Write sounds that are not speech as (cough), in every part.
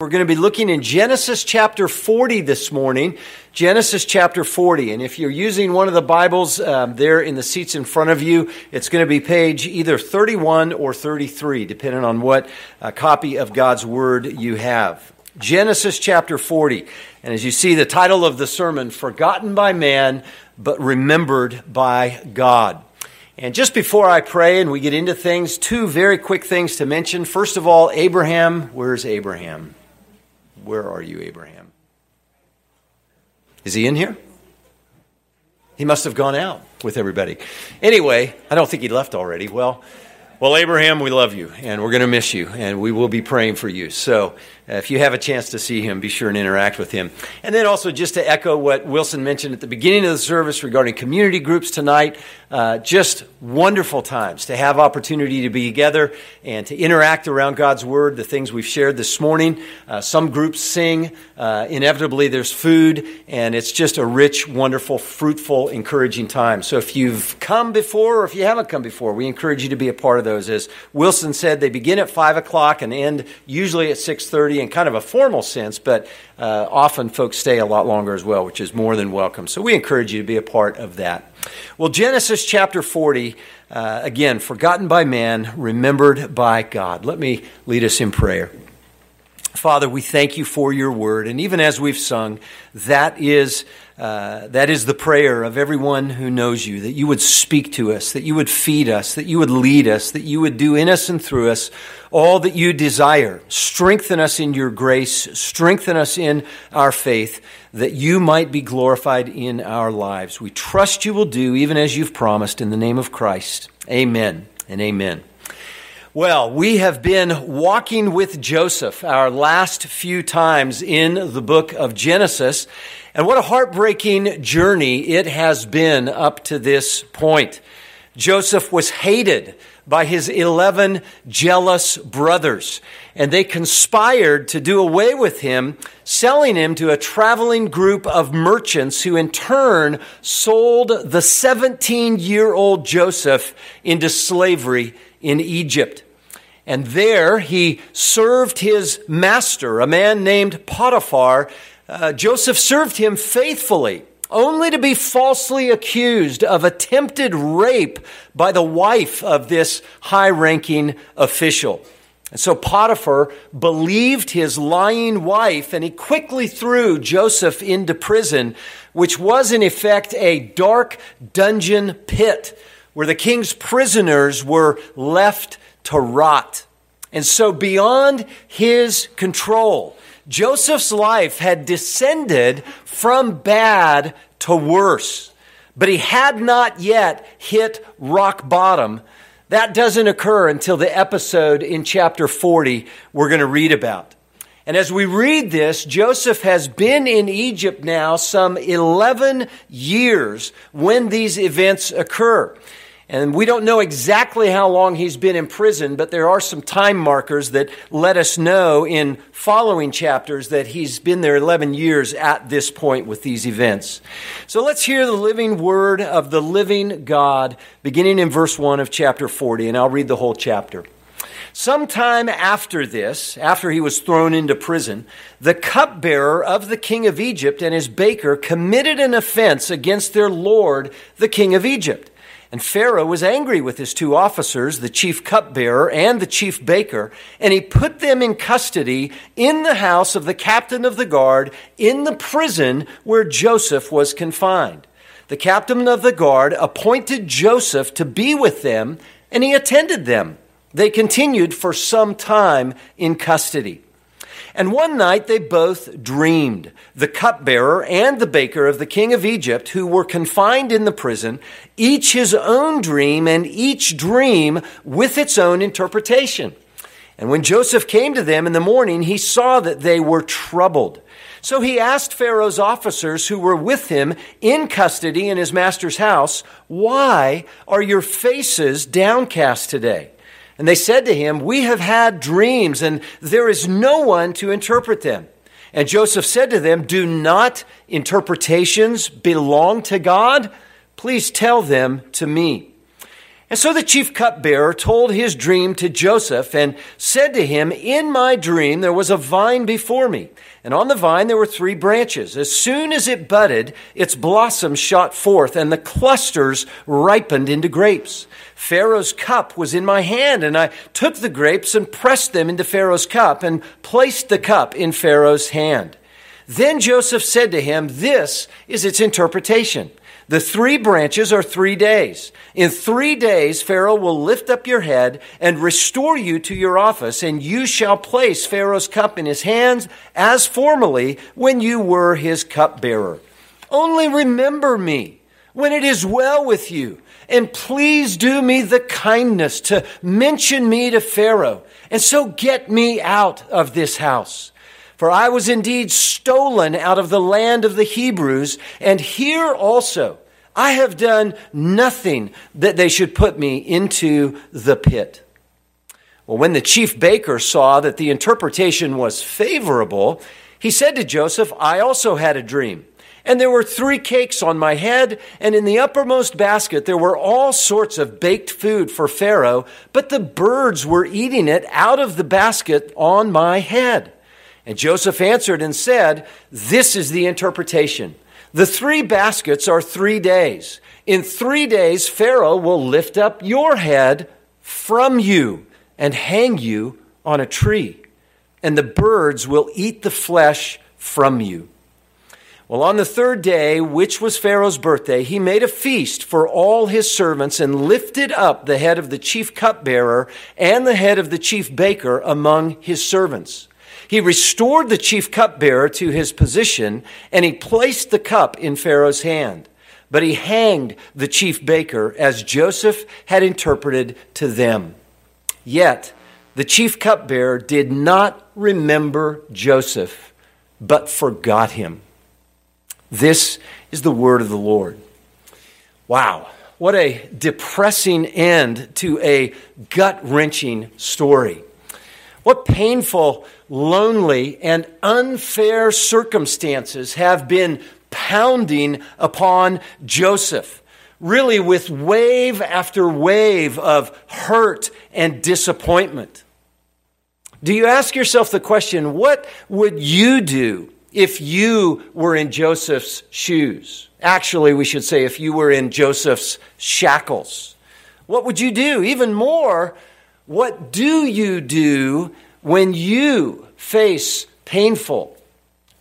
We're going to be looking in Genesis chapter 40 this morning. Genesis chapter 40. And if you're using one of the Bibles um, there in the seats in front of you, it's going to be page either 31 or 33, depending on what uh, copy of God's Word you have. Genesis chapter 40. And as you see, the title of the sermon, Forgotten by Man, but Remembered by God. And just before I pray and we get into things, two very quick things to mention. First of all, Abraham. Where's Abraham? Where are you, Abraham? Is he in here? He must have gone out with everybody. Anyway, I don't think he left already. Well, well, Abraham, we love you, and we're going to miss you, and we will be praying for you. So, if you have a chance to see him, be sure and interact with him. And then also, just to echo what Wilson mentioned at the beginning of the service regarding community groups tonight, uh, just wonderful times to have opportunity to be together and to interact around God's Word, the things we've shared this morning. Uh, some groups sing. Uh, inevitably, there's food, and it's just a rich, wonderful, fruitful, encouraging time. So, if you've come before or if you haven't come before, we encourage you to be a part of those. As Wilson said, they begin at 5 o'clock and end usually at 6.30 in kind of a formal sense, but uh, often folks stay a lot longer as well, which is more than welcome. So we encourage you to be a part of that. Well, Genesis chapter 40, uh, again, forgotten by man, remembered by God. Let me lead us in prayer. Father, we thank you for your word. And even as we've sung, that is, uh, that is the prayer of everyone who knows you, that you would speak to us, that you would feed us, that you would lead us, that you would do in us and through us all that you desire. Strengthen us in your grace, strengthen us in our faith, that you might be glorified in our lives. We trust you will do, even as you've promised, in the name of Christ. Amen and amen. Well, we have been walking with Joseph our last few times in the book of Genesis. And what a heartbreaking journey it has been up to this point. Joseph was hated by his 11 jealous brothers, and they conspired to do away with him, selling him to a traveling group of merchants who in turn sold the 17 year old Joseph into slavery in Egypt. And there he served his master, a man named Potiphar. Uh, Joseph served him faithfully, only to be falsely accused of attempted rape by the wife of this high ranking official. And so Potiphar believed his lying wife, and he quickly threw Joseph into prison, which was in effect a dark dungeon pit where the king's prisoners were left to rot. And so, beyond his control, Joseph's life had descended from bad to worse. But he had not yet hit rock bottom. That doesn't occur until the episode in chapter 40 we're going to read about. And as we read this, Joseph has been in Egypt now some 11 years when these events occur. And we don't know exactly how long he's been in prison, but there are some time markers that let us know in following chapters that he's been there 11 years at this point with these events. So let's hear the living word of the living God, beginning in verse 1 of chapter 40, and I'll read the whole chapter. Sometime after this, after he was thrown into prison, the cupbearer of the king of Egypt and his baker committed an offense against their lord, the king of Egypt. And Pharaoh was angry with his two officers, the chief cupbearer and the chief baker, and he put them in custody in the house of the captain of the guard in the prison where Joseph was confined. The captain of the guard appointed Joseph to be with them, and he attended them. They continued for some time in custody. And one night they both dreamed, the cupbearer and the baker of the king of Egypt, who were confined in the prison, each his own dream, and each dream with its own interpretation. And when Joseph came to them in the morning, he saw that they were troubled. So he asked Pharaoh's officers who were with him in custody in his master's house, Why are your faces downcast today? And they said to him, We have had dreams, and there is no one to interpret them. And Joseph said to them, Do not interpretations belong to God? Please tell them to me. And so the chief cupbearer told his dream to Joseph and said to him, In my dream there was a vine before me, and on the vine there were three branches. As soon as it budded, its blossoms shot forth, and the clusters ripened into grapes. Pharaoh's cup was in my hand, and I took the grapes and pressed them into Pharaoh's cup and placed the cup in Pharaoh's hand. Then Joseph said to him, This is its interpretation. The three branches are three days. In three days, Pharaoh will lift up your head and restore you to your office, and you shall place Pharaoh's cup in his hands as formerly when you were his cupbearer. Only remember me when it is well with you, and please do me the kindness to mention me to Pharaoh, and so get me out of this house. For I was indeed stolen out of the land of the Hebrews, and here also I have done nothing that they should put me into the pit. Well, when the chief baker saw that the interpretation was favorable, he said to Joseph, I also had a dream. And there were three cakes on my head, and in the uppermost basket there were all sorts of baked food for Pharaoh, but the birds were eating it out of the basket on my head. And Joseph answered and said, This is the interpretation. The three baskets are three days. In three days, Pharaoh will lift up your head from you and hang you on a tree, and the birds will eat the flesh from you. Well, on the third day, which was Pharaoh's birthday, he made a feast for all his servants and lifted up the head of the chief cupbearer and the head of the chief baker among his servants. He restored the chief cupbearer to his position, and he placed the cup in Pharaoh's hand. But he hanged the chief baker as Joseph had interpreted to them. Yet the chief cupbearer did not remember Joseph, but forgot him. This is the word of the Lord. Wow, what a depressing end to a gut wrenching story. What painful, lonely, and unfair circumstances have been pounding upon Joseph, really with wave after wave of hurt and disappointment. Do you ask yourself the question what would you do if you were in Joseph's shoes? Actually, we should say if you were in Joseph's shackles. What would you do? Even more, what do you do when you face painful,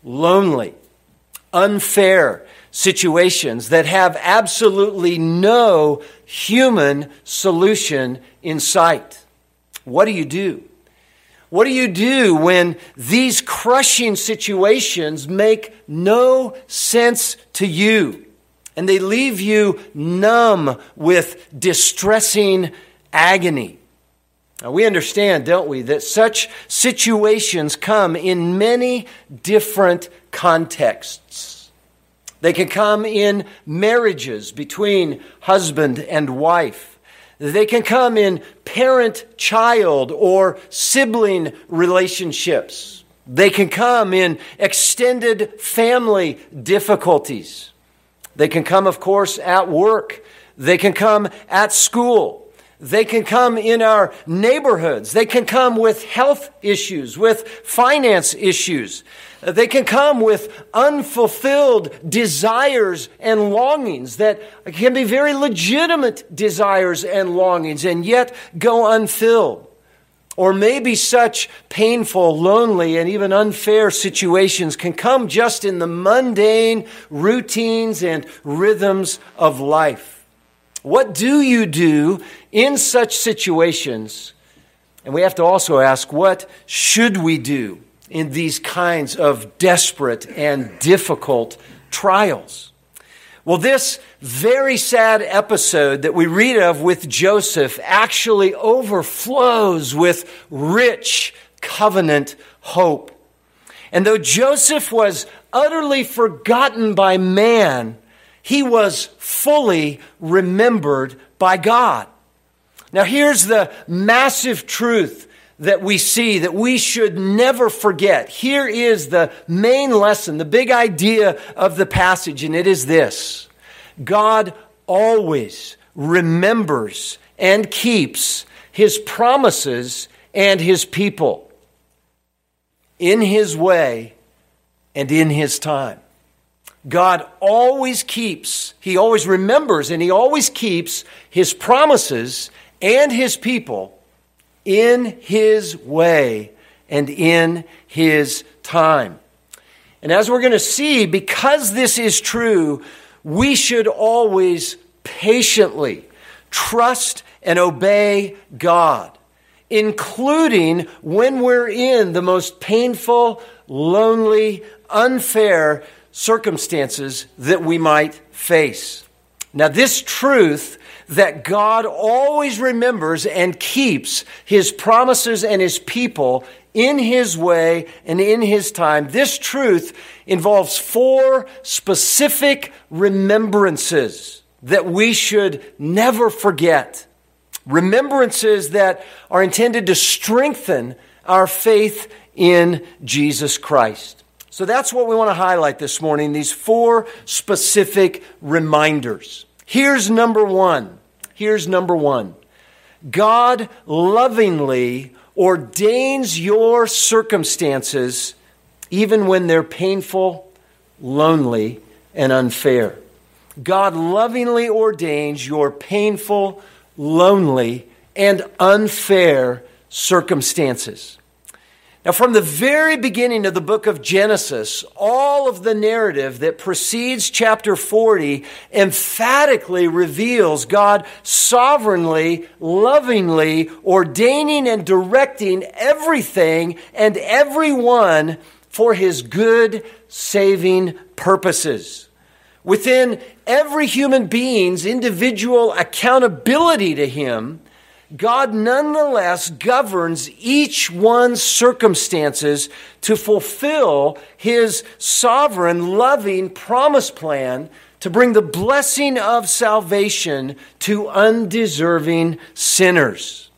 lonely, unfair situations that have absolutely no human solution in sight? What do you do? What do you do when these crushing situations make no sense to you and they leave you numb with distressing agony? Now, we understand, don't we, that such situations come in many different contexts. They can come in marriages between husband and wife. They can come in parent child or sibling relationships. They can come in extended family difficulties. They can come, of course, at work. They can come at school. They can come in our neighborhoods. They can come with health issues, with finance issues. They can come with unfulfilled desires and longings that can be very legitimate desires and longings and yet go unfilled. Or maybe such painful, lonely, and even unfair situations can come just in the mundane routines and rhythms of life. What do you do in such situations? And we have to also ask, what should we do in these kinds of desperate and difficult trials? Well, this very sad episode that we read of with Joseph actually overflows with rich covenant hope. And though Joseph was utterly forgotten by man, he was fully remembered by God. Now, here's the massive truth that we see that we should never forget. Here is the main lesson, the big idea of the passage, and it is this God always remembers and keeps his promises and his people in his way and in his time. God always keeps, he always remembers, and he always keeps his promises and his people in his way and in his time. And as we're going to see, because this is true, we should always patiently trust and obey God, including when we're in the most painful, lonely, unfair circumstances that we might face. Now, this truth that God always remembers and keeps his promises and his people in his way and in his time, this truth involves four specific remembrances that we should never forget. Remembrances that are intended to strengthen our faith in Jesus Christ. So that's what we want to highlight this morning these four specific reminders. Here's number one. Here's number one God lovingly ordains your circumstances even when they're painful, lonely, and unfair. God lovingly ordains your painful, lonely, and unfair circumstances. Now, from the very beginning of the book of Genesis, all of the narrative that precedes chapter 40 emphatically reveals God sovereignly, lovingly ordaining and directing everything and everyone for his good, saving purposes. Within every human being's individual accountability to him, God nonetheless governs each one's circumstances to fulfill his sovereign, loving promise plan to bring the blessing of salvation to undeserving sinners.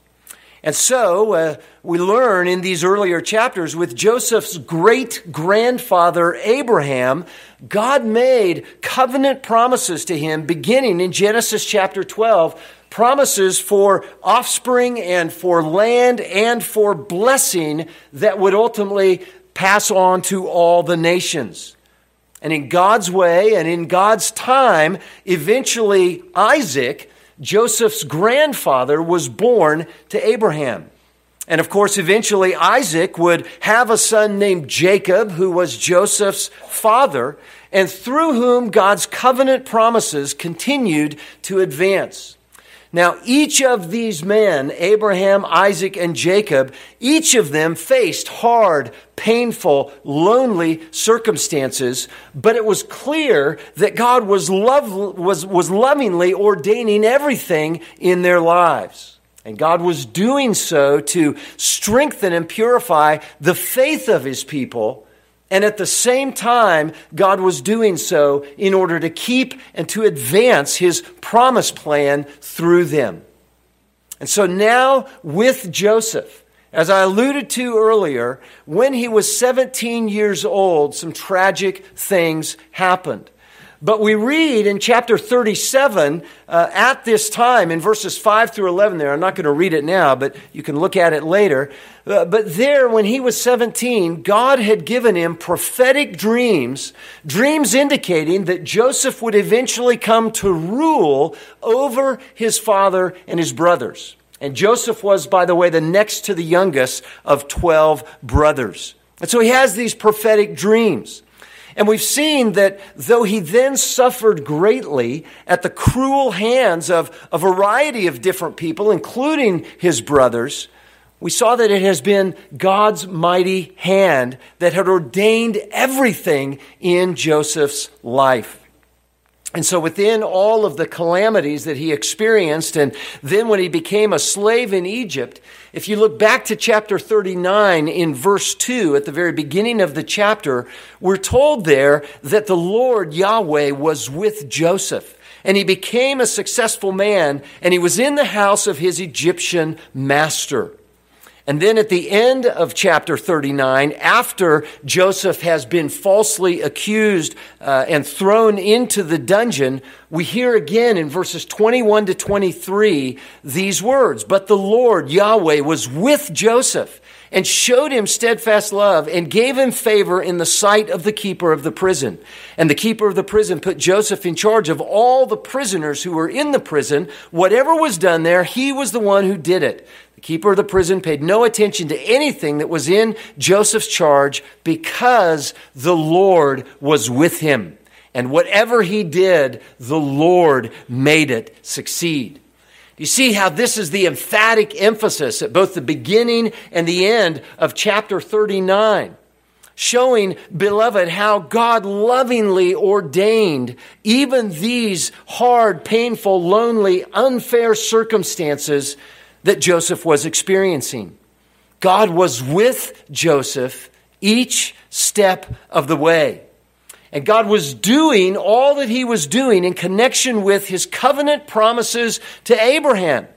And so uh, we learn in these earlier chapters with Joseph's great grandfather Abraham, God made covenant promises to him beginning in Genesis chapter 12 promises for offspring and for land and for blessing that would ultimately pass on to all the nations. And in God's way and in God's time, eventually Isaac, Joseph's grandfather, was born to Abraham. And of course, eventually Isaac would have a son named Jacob, who was Joseph's father, and through whom God's covenant promises continued to advance. Now, each of these men, Abraham, Isaac, and Jacob, each of them faced hard, painful, lonely circumstances, but it was clear that God was, love, was, was lovingly ordaining everything in their lives. And God was doing so to strengthen and purify the faith of his people and at the same time, God was doing so in order to keep and to advance his promise plan through them. And so now, with Joseph, as I alluded to earlier, when he was 17 years old, some tragic things happened. But we read in chapter 37 uh, at this time, in verses 5 through 11 there, I'm not going to read it now, but you can look at it later. Uh, but there, when he was 17, God had given him prophetic dreams, dreams indicating that Joseph would eventually come to rule over his father and his brothers. And Joseph was, by the way, the next to the youngest of 12 brothers. And so he has these prophetic dreams. And we've seen that though he then suffered greatly at the cruel hands of a variety of different people, including his brothers, we saw that it has been God's mighty hand that had ordained everything in Joseph's life. And so, within all of the calamities that he experienced, and then when he became a slave in Egypt, if you look back to chapter 39 in verse 2, at the very beginning of the chapter, we're told there that the Lord Yahweh was with Joseph. And he became a successful man, and he was in the house of his Egyptian master. And then at the end of chapter 39, after Joseph has been falsely accused uh, and thrown into the dungeon, we hear again in verses 21 to 23 these words But the Lord, Yahweh, was with Joseph and showed him steadfast love and gave him favor in the sight of the keeper of the prison. And the keeper of the prison put Joseph in charge of all the prisoners who were in the prison. Whatever was done there, he was the one who did it. The keeper of the prison paid no attention to anything that was in Joseph's charge because the Lord was with him. And whatever he did, the Lord made it succeed. You see how this is the emphatic emphasis at both the beginning and the end of chapter 39, showing, beloved, how God lovingly ordained even these hard, painful, lonely, unfair circumstances that Joseph was experiencing. God was with Joseph each step of the way. And God was doing all that he was doing in connection with his covenant promises to Abraham.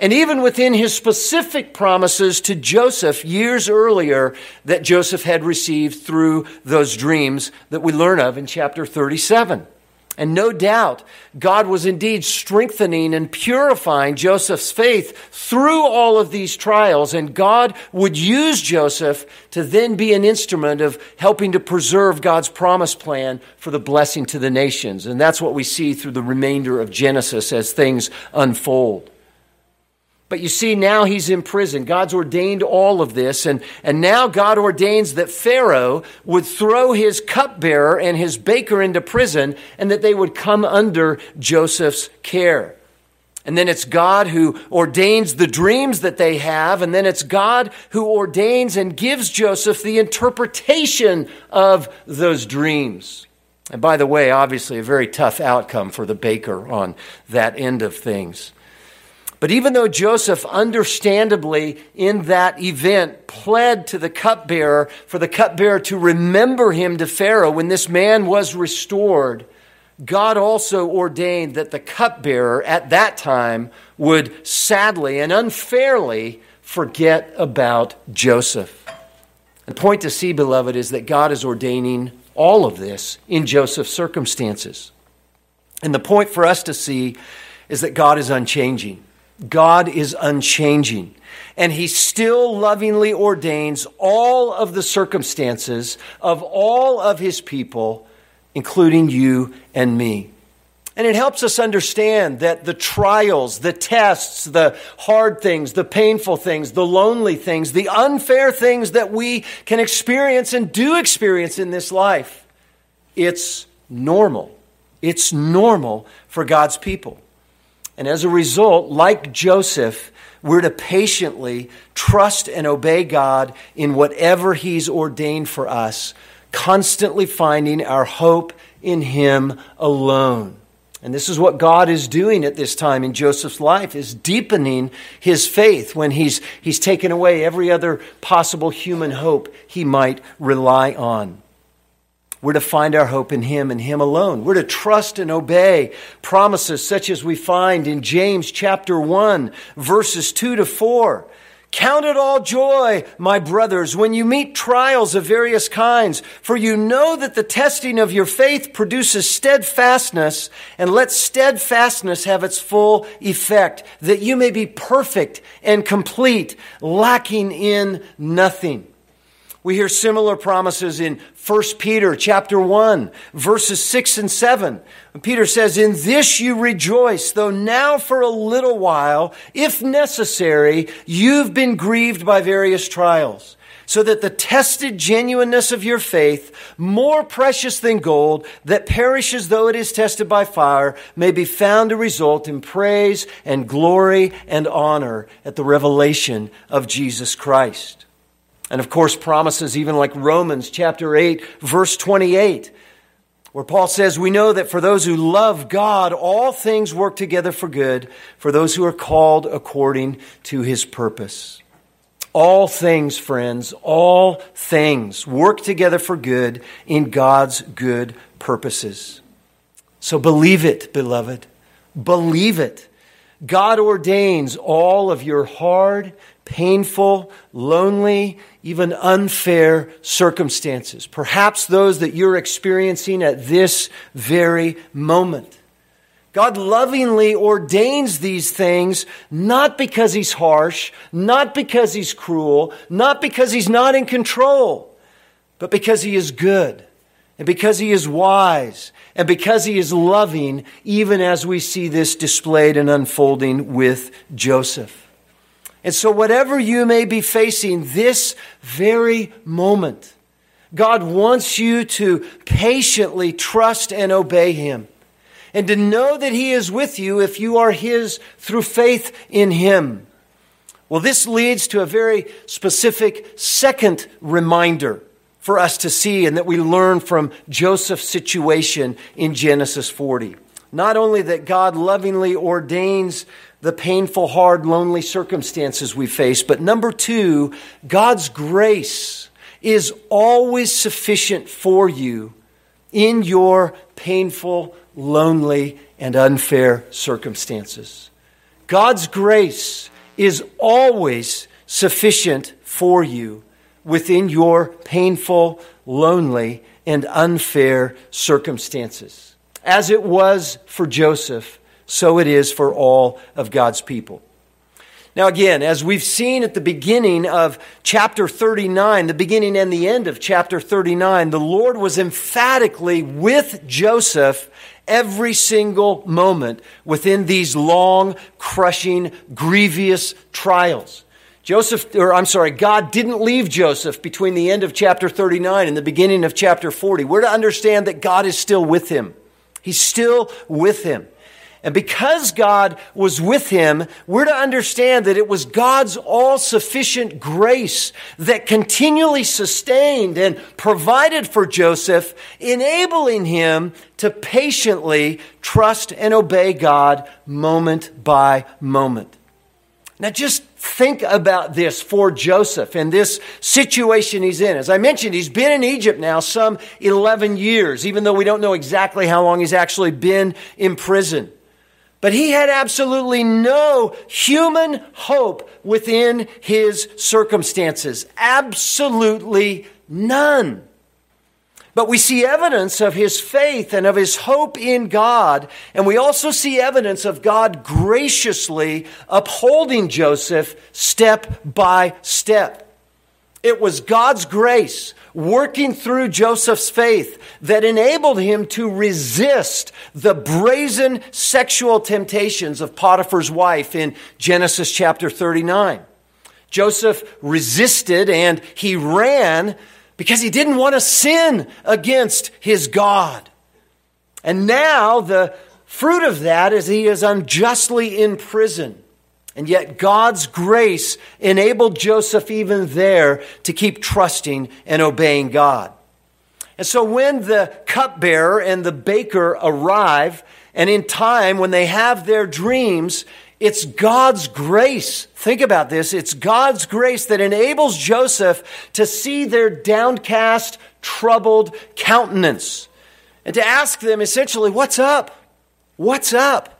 And even within his specific promises to Joseph years earlier that Joseph had received through those dreams that we learn of in chapter 37. And no doubt, God was indeed strengthening and purifying Joseph's faith through all of these trials. And God would use Joseph to then be an instrument of helping to preserve God's promise plan for the blessing to the nations. And that's what we see through the remainder of Genesis as things unfold. But you see, now he's in prison. God's ordained all of this. And, and now God ordains that Pharaoh would throw his cupbearer and his baker into prison and that they would come under Joseph's care. And then it's God who ordains the dreams that they have. And then it's God who ordains and gives Joseph the interpretation of those dreams. And by the way, obviously, a very tough outcome for the baker on that end of things. But even though Joseph, understandably, in that event, pled to the cupbearer for the cupbearer to remember him to Pharaoh when this man was restored, God also ordained that the cupbearer at that time would sadly and unfairly forget about Joseph. The point to see, beloved, is that God is ordaining all of this in Joseph's circumstances. And the point for us to see is that God is unchanging. God is unchanging, and He still lovingly ordains all of the circumstances of all of His people, including you and me. And it helps us understand that the trials, the tests, the hard things, the painful things, the lonely things, the unfair things that we can experience and do experience in this life, it's normal. It's normal for God's people. And as a result, like Joseph, we're to patiently trust and obey God in whatever He's ordained for us, constantly finding our hope in Him alone. And this is what God is doing at this time in Joseph's life is deepening his faith when he's he's taken away every other possible human hope he might rely on. We're to find our hope in Him and Him alone. We're to trust and obey promises such as we find in James chapter 1, verses 2 to 4. Count it all joy, my brothers, when you meet trials of various kinds, for you know that the testing of your faith produces steadfastness, and let steadfastness have its full effect, that you may be perfect and complete, lacking in nothing. We hear similar promises in 1 Peter chapter 1, verses 6 and 7. Peter says, In this you rejoice, though now for a little while, if necessary, you've been grieved by various trials, so that the tested genuineness of your faith, more precious than gold, that perishes though it is tested by fire, may be found to result in praise and glory and honor at the revelation of Jesus Christ. And of course, promises even like Romans chapter 8, verse 28, where Paul says, We know that for those who love God, all things work together for good, for those who are called according to his purpose. All things, friends, all things work together for good in God's good purposes. So believe it, beloved. Believe it. God ordains all of your hard, painful, lonely, even unfair circumstances, perhaps those that you're experiencing at this very moment. God lovingly ordains these things not because He's harsh, not because He's cruel, not because He's not in control, but because He is good and because He is wise and because He is loving, even as we see this displayed and unfolding with Joseph. And so, whatever you may be facing this very moment, God wants you to patiently trust and obey Him and to know that He is with you if you are His through faith in Him. Well, this leads to a very specific second reminder for us to see and that we learn from Joseph's situation in Genesis 40. Not only that God lovingly ordains the painful, hard, lonely circumstances we face, but number two, God's grace is always sufficient for you in your painful, lonely, and unfair circumstances. God's grace is always sufficient for you within your painful, lonely, and unfair circumstances. As it was for Joseph, so it is for all of God's people. Now, again, as we've seen at the beginning of chapter 39, the beginning and the end of chapter 39, the Lord was emphatically with Joseph every single moment within these long, crushing, grievous trials. Joseph, or I'm sorry, God didn't leave Joseph between the end of chapter 39 and the beginning of chapter 40. We're to understand that God is still with him. He's still with him. And because God was with him, we're to understand that it was God's all sufficient grace that continually sustained and provided for Joseph, enabling him to patiently trust and obey God moment by moment. Now, just think about this for Joseph and this situation he's in. As I mentioned, he's been in Egypt now some 11 years, even though we don't know exactly how long he's actually been in prison. But he had absolutely no human hope within his circumstances. Absolutely none. But we see evidence of his faith and of his hope in God. And we also see evidence of God graciously upholding Joseph step by step. It was God's grace working through Joseph's faith that enabled him to resist the brazen sexual temptations of Potiphar's wife in Genesis chapter 39. Joseph resisted and he ran because he didn't want to sin against his God. And now the fruit of that is he is unjustly in prison. And yet God's grace enabled Joseph even there to keep trusting and obeying God. And so when the cupbearer and the baker arrive, and in time when they have their dreams, it's God's grace. Think about this. It's God's grace that enables Joseph to see their downcast, troubled countenance and to ask them essentially, What's up? What's up?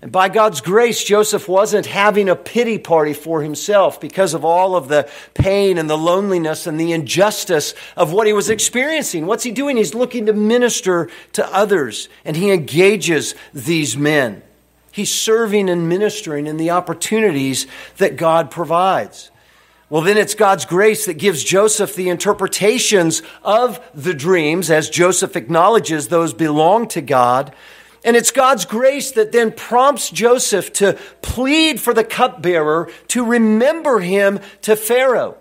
And by God's grace, Joseph wasn't having a pity party for himself because of all of the pain and the loneliness and the injustice of what he was experiencing. What's he doing? He's looking to minister to others, and he engages these men. He's serving and ministering in the opportunities that God provides. Well, then it's God's grace that gives Joseph the interpretations of the dreams, as Joseph acknowledges those belong to God. And it's God's grace that then prompts Joseph to plead for the cupbearer to remember him to Pharaoh.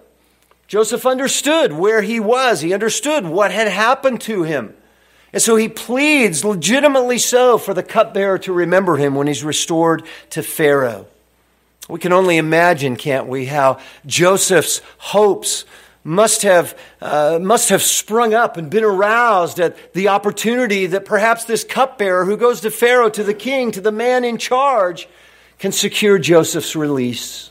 Joseph understood where he was, he understood what had happened to him. And so he pleads, legitimately so, for the cupbearer to remember him when he's restored to Pharaoh. We can only imagine, can't we, how Joseph's hopes must have, uh, must have sprung up and been aroused at the opportunity that perhaps this cupbearer who goes to Pharaoh, to the king, to the man in charge, can secure Joseph's release.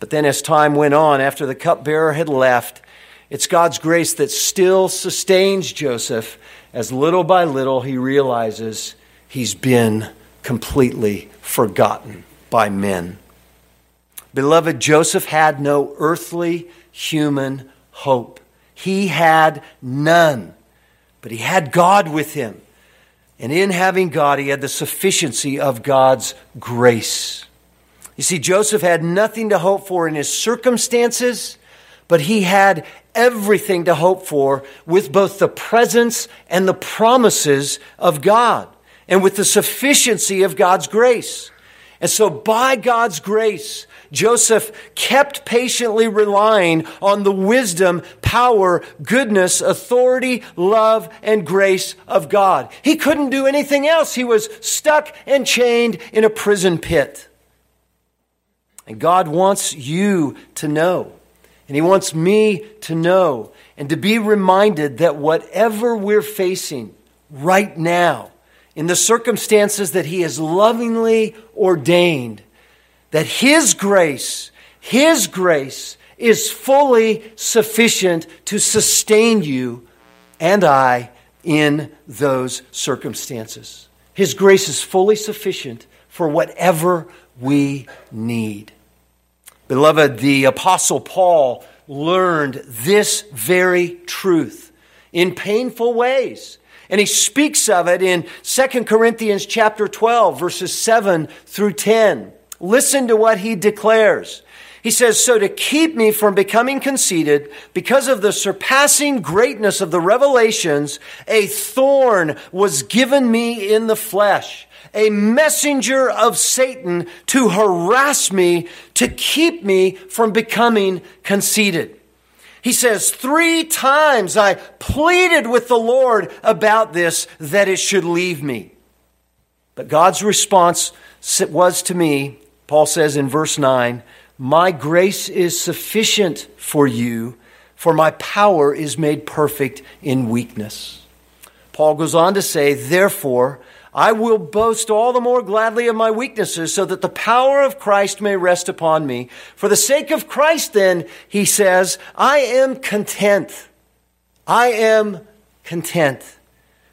But then, as time went on, after the cupbearer had left, it's God's grace that still sustains Joseph as little by little he realizes he's been completely forgotten by men. Beloved, Joseph had no earthly human hope. He had none, but he had God with him. And in having God, he had the sufficiency of God's grace. You see, Joseph had nothing to hope for in his circumstances, but he had everything to hope for with both the presence and the promises of God and with the sufficiency of God's grace. And so, by God's grace, Joseph kept patiently relying on the wisdom, power, goodness, authority, love, and grace of God. He couldn't do anything else. He was stuck and chained in a prison pit. And God wants you to know, and He wants me to know, and to be reminded that whatever we're facing right now, in the circumstances that He has lovingly ordained, that His grace, His grace is fully sufficient to sustain you and I in those circumstances. His grace is fully sufficient for whatever we need. Beloved, the Apostle Paul learned this very truth in painful ways. And he speaks of it in 2 Corinthians chapter 12 verses 7 through 10. Listen to what he declares. He says, So to keep me from becoming conceited, because of the surpassing greatness of the revelations, a thorn was given me in the flesh, a messenger of Satan to harass me, to keep me from becoming conceited. He says, Three times I pleaded with the Lord about this, that it should leave me. But God's response was to me, Paul says in verse 9, My grace is sufficient for you, for my power is made perfect in weakness. Paul goes on to say, Therefore, I will boast all the more gladly of my weaknesses, so that the power of Christ may rest upon me. For the sake of Christ, then, he says, I am content. I am content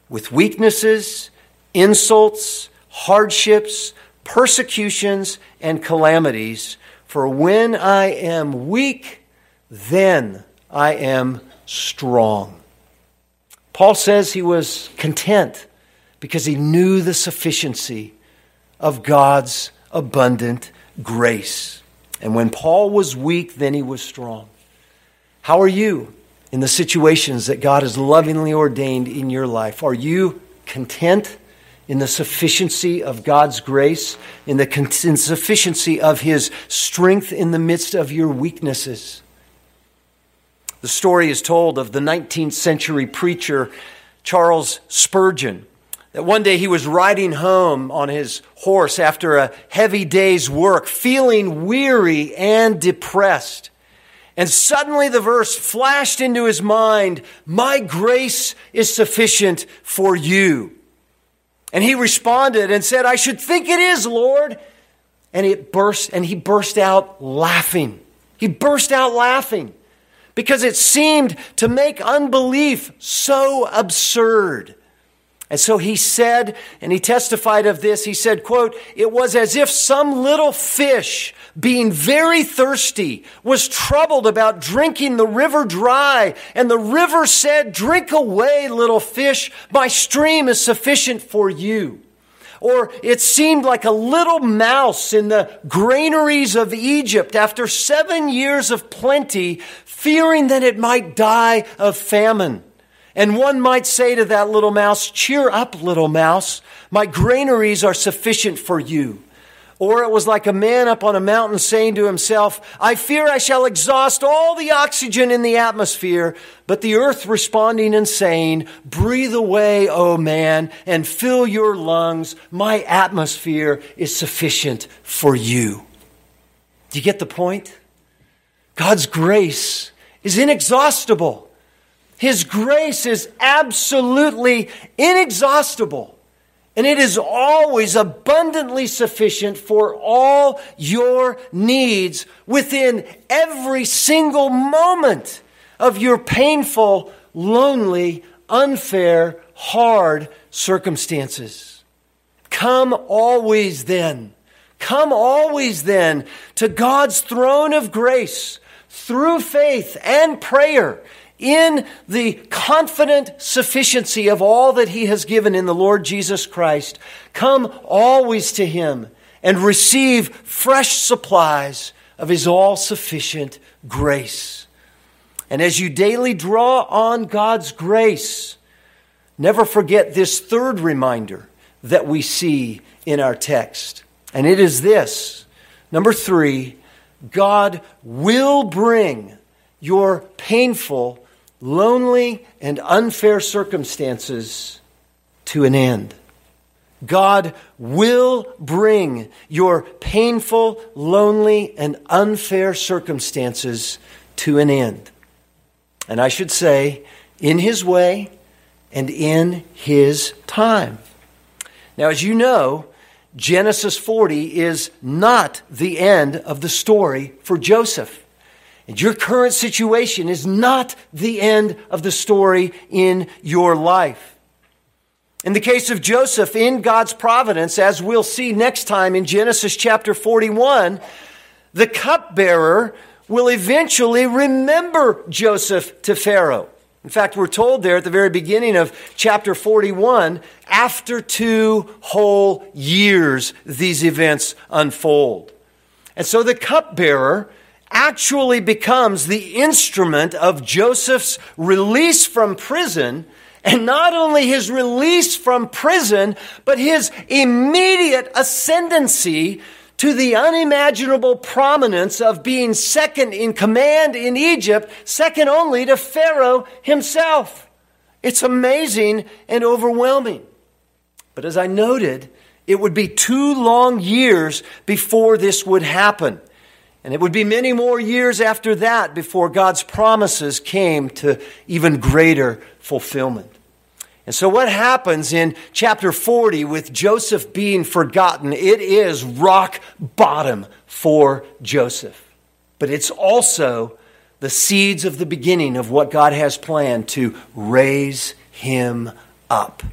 with weaknesses, insults, hardships, persecutions, and calamities. For when I am weak, then I am strong. Paul says he was content because he knew the sufficiency of God's abundant grace. And when Paul was weak, then he was strong. How are you in the situations that God has lovingly ordained in your life? Are you content? in the sufficiency of God's grace, in the sufficiency of His strength in the midst of your weaknesses. The story is told of the 19th century preacher Charles Spurgeon. That one day he was riding home on his horse after a heavy day's work, feeling weary and depressed. And suddenly the verse flashed into his mind My grace is sufficient for you. And he responded and said, I should think it is, Lord. And it burst, and he burst out laughing. He burst out laughing because it seemed to make unbelief so absurd. And so he said, and he testified of this, he said, quote, it was as if some little fish, being very thirsty, was troubled about drinking the river dry. And the river said, drink away, little fish, my stream is sufficient for you. Or it seemed like a little mouse in the granaries of Egypt after seven years of plenty, fearing that it might die of famine. And one might say to that little mouse, Cheer up, little mouse. My granaries are sufficient for you. Or it was like a man up on a mountain saying to himself, I fear I shall exhaust all the oxygen in the atmosphere. But the earth responding and saying, Breathe away, O man, and fill your lungs. My atmosphere is sufficient for you. Do you get the point? God's grace is inexhaustible. His grace is absolutely inexhaustible. And it is always abundantly sufficient for all your needs within every single moment of your painful, lonely, unfair, hard circumstances. Come always then Come always then to God's throne of grace through faith and prayer in the confident sufficiency of all that He has given in the Lord Jesus Christ. Come always to Him and receive fresh supplies of His all sufficient grace. And as you daily draw on God's grace, never forget this third reminder that we see in our text. And it is this number three, God will bring your painful, lonely, and unfair circumstances to an end. God will bring your painful, lonely, and unfair circumstances to an end. And I should say, in His way and in His time. Now, as you know, Genesis 40 is not the end of the story for Joseph. And your current situation is not the end of the story in your life. In the case of Joseph, in God's providence, as we'll see next time in Genesis chapter 41, the cupbearer will eventually remember Joseph to Pharaoh. In fact, we're told there at the very beginning of chapter 41, after two whole years, these events unfold. And so the cupbearer actually becomes the instrument of Joseph's release from prison, and not only his release from prison, but his immediate ascendancy to the unimaginable prominence of being second in command in Egypt, second only to Pharaoh himself. It's amazing and overwhelming. But as I noted, it would be two long years before this would happen. And it would be many more years after that before God's promises came to even greater fulfillment. And so, what happens in chapter 40 with Joseph being forgotten? It is rock bottom for Joseph. But it's also the seeds of the beginning of what God has planned to raise him up.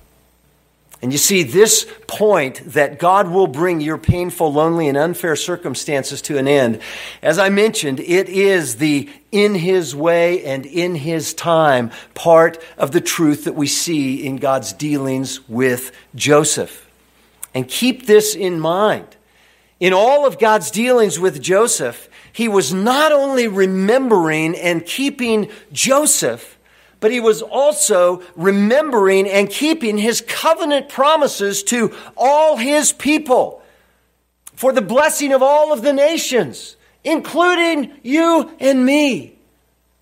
And you see, this point that God will bring your painful, lonely, and unfair circumstances to an end, as I mentioned, it is the in His way and in His time part of the truth that we see in God's dealings with Joseph. And keep this in mind. In all of God's dealings with Joseph, He was not only remembering and keeping Joseph, but he was also remembering and keeping his covenant promises to all his people for the blessing of all of the nations, including you and me.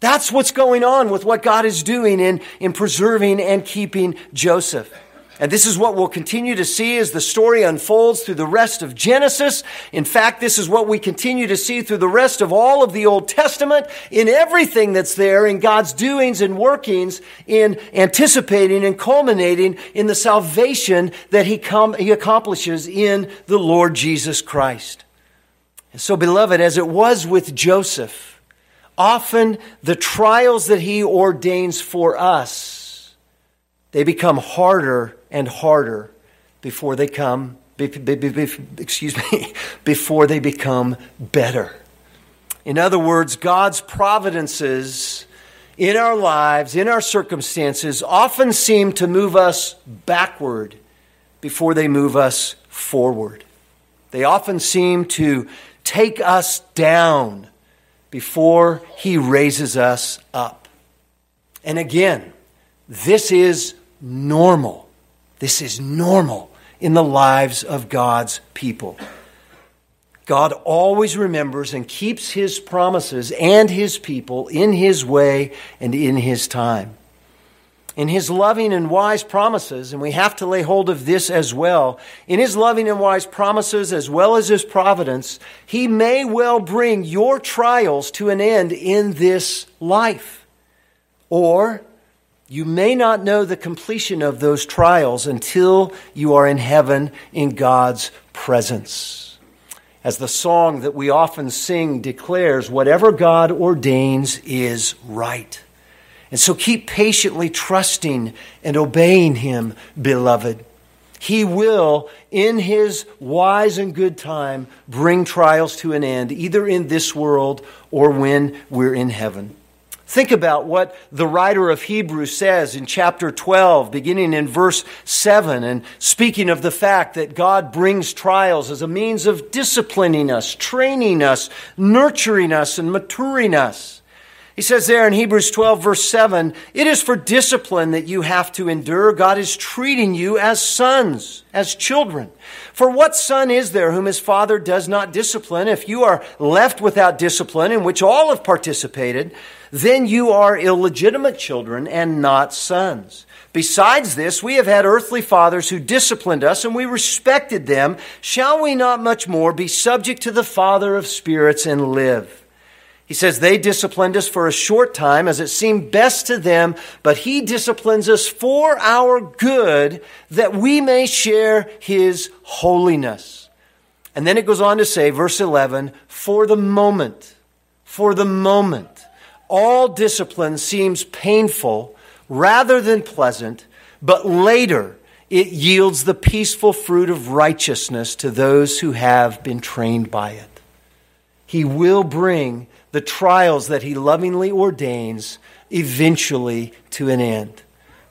That's what's going on with what God is doing in, in preserving and keeping Joseph. And this is what we'll continue to see as the story unfolds through the rest of Genesis. In fact, this is what we continue to see through the rest of all of the Old Testament in everything that's there in God's doings and workings in anticipating and culminating in the salvation that he, he accomplishes in the Lord Jesus Christ. And so, beloved, as it was with Joseph, often the trials that he ordains for us, they become harder and harder before they come, be, be, be, excuse me, (laughs) before they become better. In other words, God's providences in our lives, in our circumstances, often seem to move us backward before they move us forward. They often seem to take us down before He raises us up. And again, this is normal. This is normal in the lives of God's people. God always remembers and keeps his promises and his people in his way and in his time. In his loving and wise promises, and we have to lay hold of this as well, in his loving and wise promises as well as his providence, he may well bring your trials to an end in this life. Or you may not know the completion of those trials until you are in heaven in God's presence. As the song that we often sing declares, whatever God ordains is right. And so keep patiently trusting and obeying Him, beloved. He will, in His wise and good time, bring trials to an end, either in this world or when we're in heaven. Think about what the writer of Hebrews says in chapter 12, beginning in verse 7, and speaking of the fact that God brings trials as a means of disciplining us, training us, nurturing us, and maturing us. He says there in Hebrews 12, verse 7, it is for discipline that you have to endure. God is treating you as sons, as children. For what son is there whom his father does not discipline? If you are left without discipline, in which all have participated, then you are illegitimate children and not sons. Besides this, we have had earthly fathers who disciplined us, and we respected them. Shall we not much more be subject to the Father of spirits and live? He says, They disciplined us for a short time as it seemed best to them, but He disciplines us for our good that we may share His holiness. And then it goes on to say, verse 11, For the moment, for the moment, all discipline seems painful rather than pleasant, but later it yields the peaceful fruit of righteousness to those who have been trained by it. He will bring the trials that he lovingly ordains eventually to an end.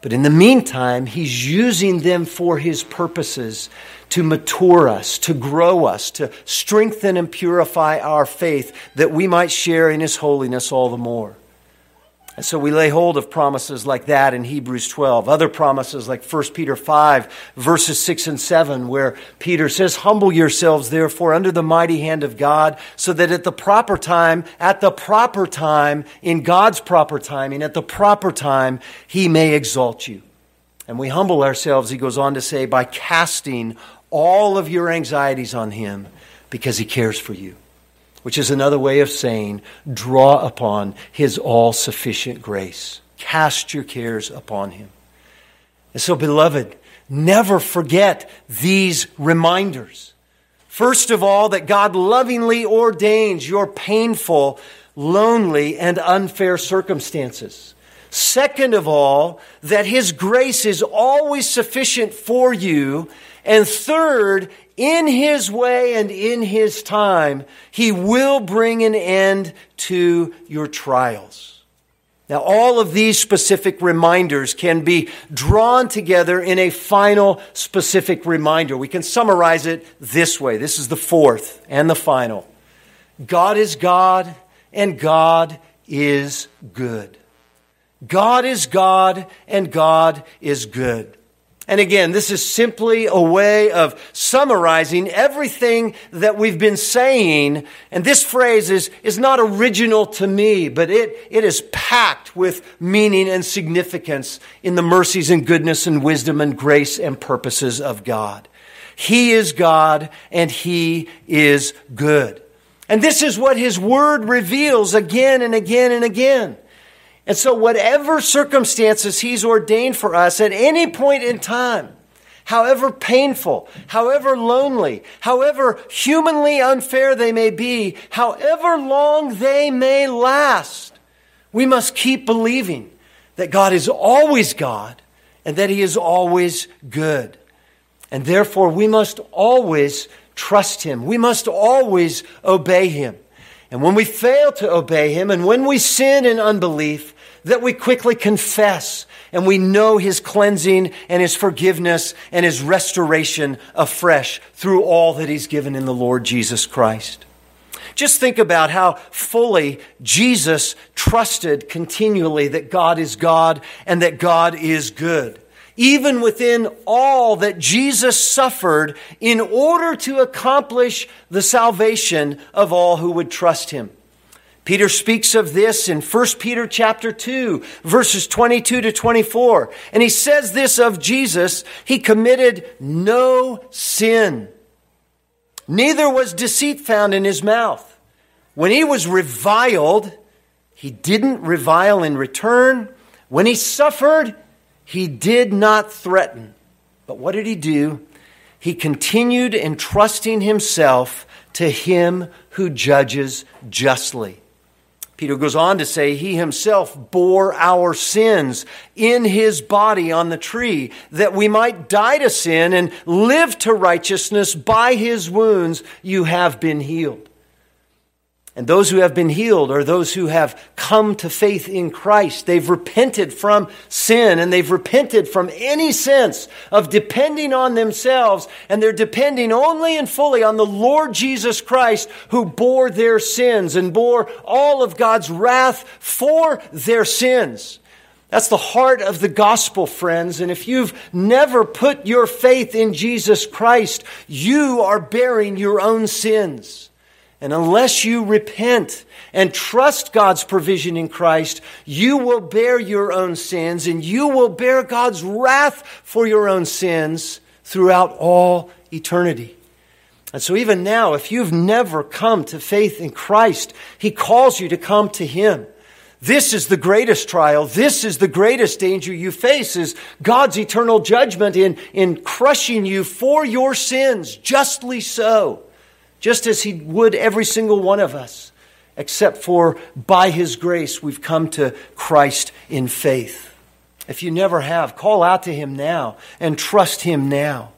But in the meantime, he's using them for his purposes to mature us, to grow us, to strengthen and purify our faith, that we might share in His holiness all the more. And so we lay hold of promises like that in Hebrews 12. Other promises like 1 Peter 5, verses 6 and 7, where Peter says, Humble yourselves, therefore, under the mighty hand of God, so that at the proper time, at the proper time, in God's proper timing, at the proper time, he may exalt you. And we humble ourselves, he goes on to say, by casting all of your anxieties on Him because He cares for you, which is another way of saying draw upon His all sufficient grace. Cast your cares upon Him. And so, beloved, never forget these reminders. First of all, that God lovingly ordains your painful, lonely, and unfair circumstances. Second of all, that His grace is always sufficient for you and third, in his way and in his time, he will bring an end to your trials. Now, all of these specific reminders can be drawn together in a final specific reminder. We can summarize it this way. This is the fourth and the final. God is God, and God is good. God is God, and God is good. And again, this is simply a way of summarizing everything that we've been saying. And this phrase is, is not original to me, but it, it is packed with meaning and significance in the mercies and goodness and wisdom and grace and purposes of God. He is God and He is good. And this is what His Word reveals again and again and again. And so, whatever circumstances He's ordained for us at any point in time, however painful, however lonely, however humanly unfair they may be, however long they may last, we must keep believing that God is always God and that He is always good. And therefore, we must always trust Him. We must always obey Him. And when we fail to obey Him and when we sin in unbelief, that we quickly confess and we know his cleansing and his forgiveness and his restoration afresh through all that he's given in the Lord Jesus Christ. Just think about how fully Jesus trusted continually that God is God and that God is good. Even within all that Jesus suffered in order to accomplish the salvation of all who would trust him. Peter speaks of this in 1 Peter chapter 2, verses 22 to 24. And he says this of Jesus, he committed no sin. Neither was deceit found in his mouth. When he was reviled, he didn't revile in return. When he suffered, he did not threaten. But what did he do? He continued entrusting himself to him who judges justly. Peter goes on to say, He himself bore our sins in his body on the tree, that we might die to sin and live to righteousness. By his wounds you have been healed. And those who have been healed are those who have come to faith in Christ. They've repented from sin and they've repented from any sense of depending on themselves. And they're depending only and fully on the Lord Jesus Christ who bore their sins and bore all of God's wrath for their sins. That's the heart of the gospel, friends. And if you've never put your faith in Jesus Christ, you are bearing your own sins. And unless you repent and trust God's provision in Christ, you will bear your own sins and you will bear God's wrath for your own sins throughout all eternity. And so, even now, if you've never come to faith in Christ, He calls you to come to Him. This is the greatest trial. This is the greatest danger you face is God's eternal judgment in, in crushing you for your sins, justly so just as He would every single one of us, except for by His grace we've come to Christ in faith. If you never have, call out to Him now and trust Him now.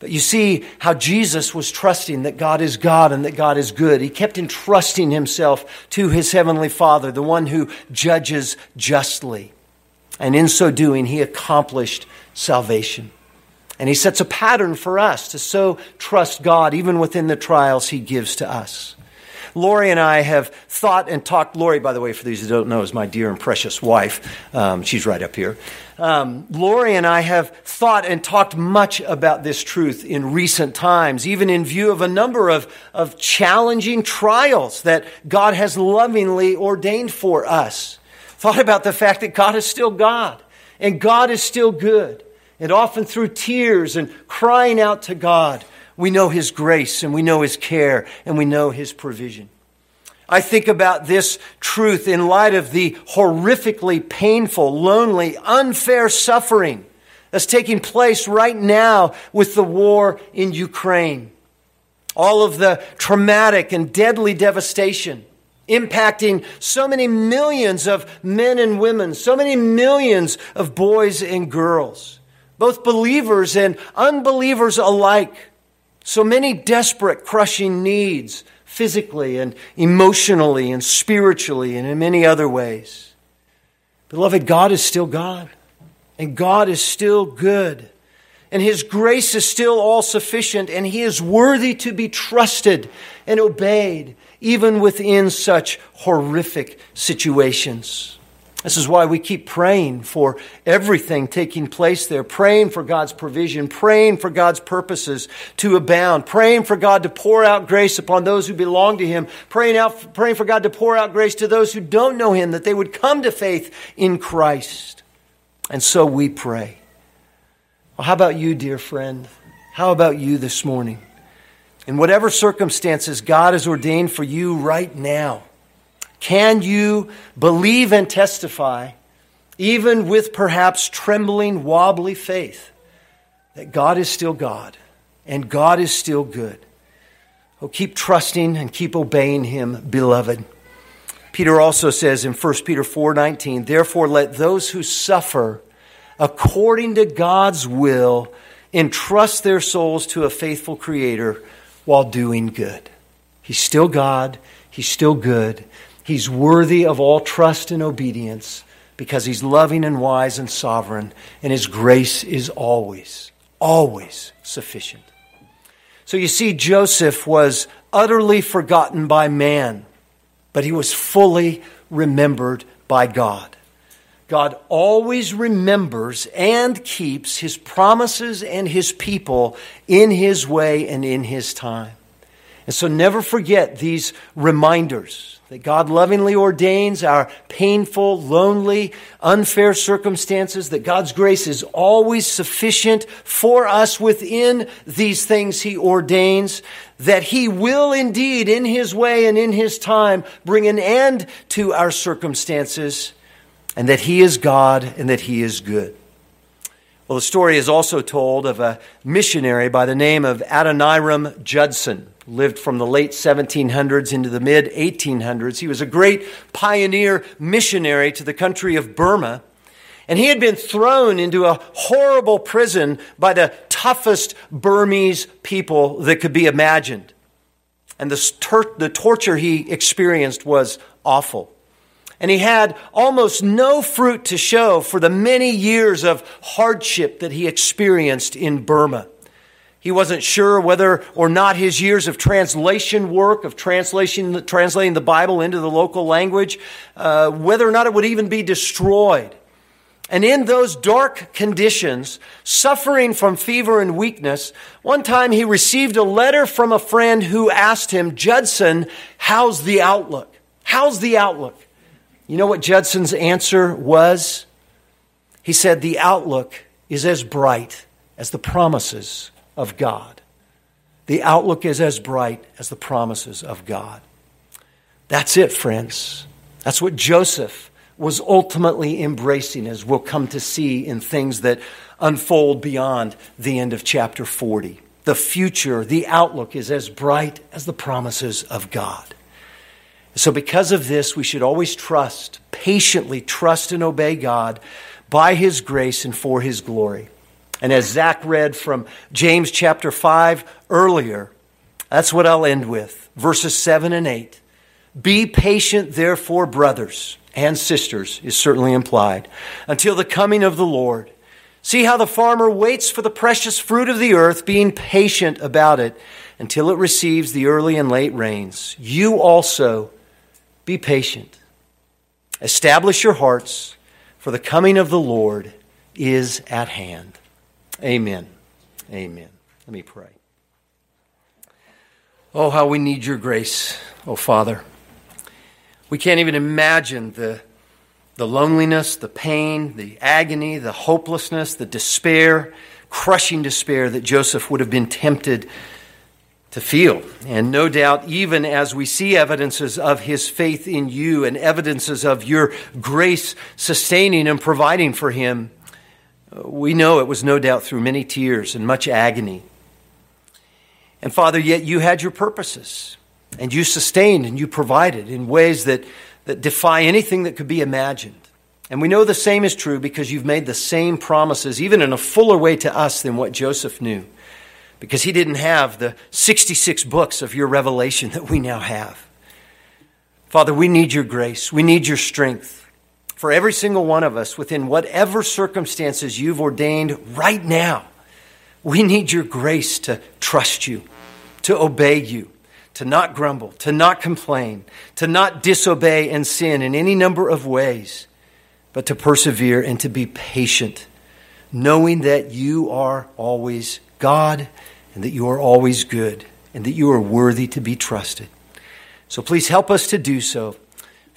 But you see how Jesus was trusting that God is God and that God is good. He kept entrusting himself to his heavenly Father, the one who judges justly. And in so doing, he accomplished salvation. And he sets a pattern for us to so trust God even within the trials he gives to us. Lori and I have thought and talked. Lori, by the way, for those who don't know, is my dear and precious wife. Um, she's right up here. Um, Lori and I have thought and talked much about this truth in recent times, even in view of a number of, of challenging trials that God has lovingly ordained for us. Thought about the fact that God is still God and God is still good and often through tears and crying out to God, we know His grace and we know His care and we know His provision. I think about this truth in light of the horrifically painful, lonely, unfair suffering that's taking place right now with the war in Ukraine. All of the traumatic and deadly devastation impacting so many millions of men and women, so many millions of boys and girls both believers and unbelievers alike. So many desperate, crushing needs, physically and emotionally and spiritually and in many other ways. Beloved, God is still God, and God is still good, and His grace is still all sufficient, and He is worthy to be trusted and obeyed, even within such horrific situations. This is why we keep praying for everything taking place there, praying for God's provision, praying for God's purposes to abound, praying for God to pour out grace upon those who belong to Him, praying, out, praying for God to pour out grace to those who don't know Him, that they would come to faith in Christ. And so we pray. Well, how about you, dear friend? How about you this morning? In whatever circumstances God has ordained for you right now, can you believe and testify, even with perhaps trembling, wobbly faith, that God is still God and God is still good? Oh, keep trusting and keep obeying Him, beloved. Peter also says in 1 Peter 4:19, "Therefore let those who suffer according to God's will entrust their souls to a faithful creator while doing good." He's still God, he's still good, He's worthy of all trust and obedience because he's loving and wise and sovereign, and his grace is always, always sufficient. So you see, Joseph was utterly forgotten by man, but he was fully remembered by God. God always remembers and keeps his promises and his people in his way and in his time. And so never forget these reminders that God lovingly ordains our painful, lonely, unfair circumstances, that God's grace is always sufficient for us within these things He ordains, that He will indeed, in His way and in His time, bring an end to our circumstances, and that He is God and that He is good. Well, the story is also told of a missionary by the name of Adoniram Judson, lived from the late 1700s into the mid 1800s. He was a great pioneer missionary to the country of Burma. And he had been thrown into a horrible prison by the toughest Burmese people that could be imagined. And the, the torture he experienced was awful. And he had almost no fruit to show for the many years of hardship that he experienced in Burma. He wasn't sure whether or not his years of translation work, of translation, translating the Bible into the local language, uh, whether or not it would even be destroyed. And in those dark conditions, suffering from fever and weakness, one time he received a letter from a friend who asked him, Judson, how's the outlook? How's the outlook? You know what Judson's answer was? He said, The outlook is as bright as the promises of God. The outlook is as bright as the promises of God. That's it, friends. That's what Joseph was ultimately embracing, as we'll come to see in things that unfold beyond the end of chapter 40. The future, the outlook is as bright as the promises of God. So, because of this, we should always trust, patiently trust and obey God by His grace and for His glory. And as Zach read from James chapter 5 earlier, that's what I'll end with. Verses 7 and 8. Be patient, therefore, brothers and sisters, is certainly implied, until the coming of the Lord. See how the farmer waits for the precious fruit of the earth, being patient about it until it receives the early and late rains. You also be patient. Establish your hearts, for the coming of the Lord is at hand. Amen. Amen. Let me pray. Oh, how we need your grace, oh Father. We can't even imagine the, the loneliness, the pain, the agony, the hopelessness, the despair, crushing despair that Joseph would have been tempted to feel. And no doubt, even as we see evidences of his faith in you and evidences of your grace sustaining and providing for him, we know it was no doubt through many tears and much agony. And Father, yet you had your purposes, and you sustained and you provided in ways that, that defy anything that could be imagined. And we know the same is true because you've made the same promises, even in a fuller way to us than what Joseph knew because he didn't have the 66 books of your revelation that we now have. Father, we need your grace. We need your strength for every single one of us within whatever circumstances you've ordained right now. We need your grace to trust you, to obey you, to not grumble, to not complain, to not disobey and sin in any number of ways, but to persevere and to be patient, knowing that you are always God and that you are always good and that you are worthy to be trusted. So please help us to do so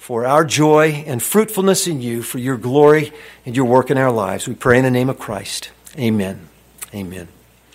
for our joy and fruitfulness in you, for your glory and your work in our lives. We pray in the name of Christ. Amen. Amen.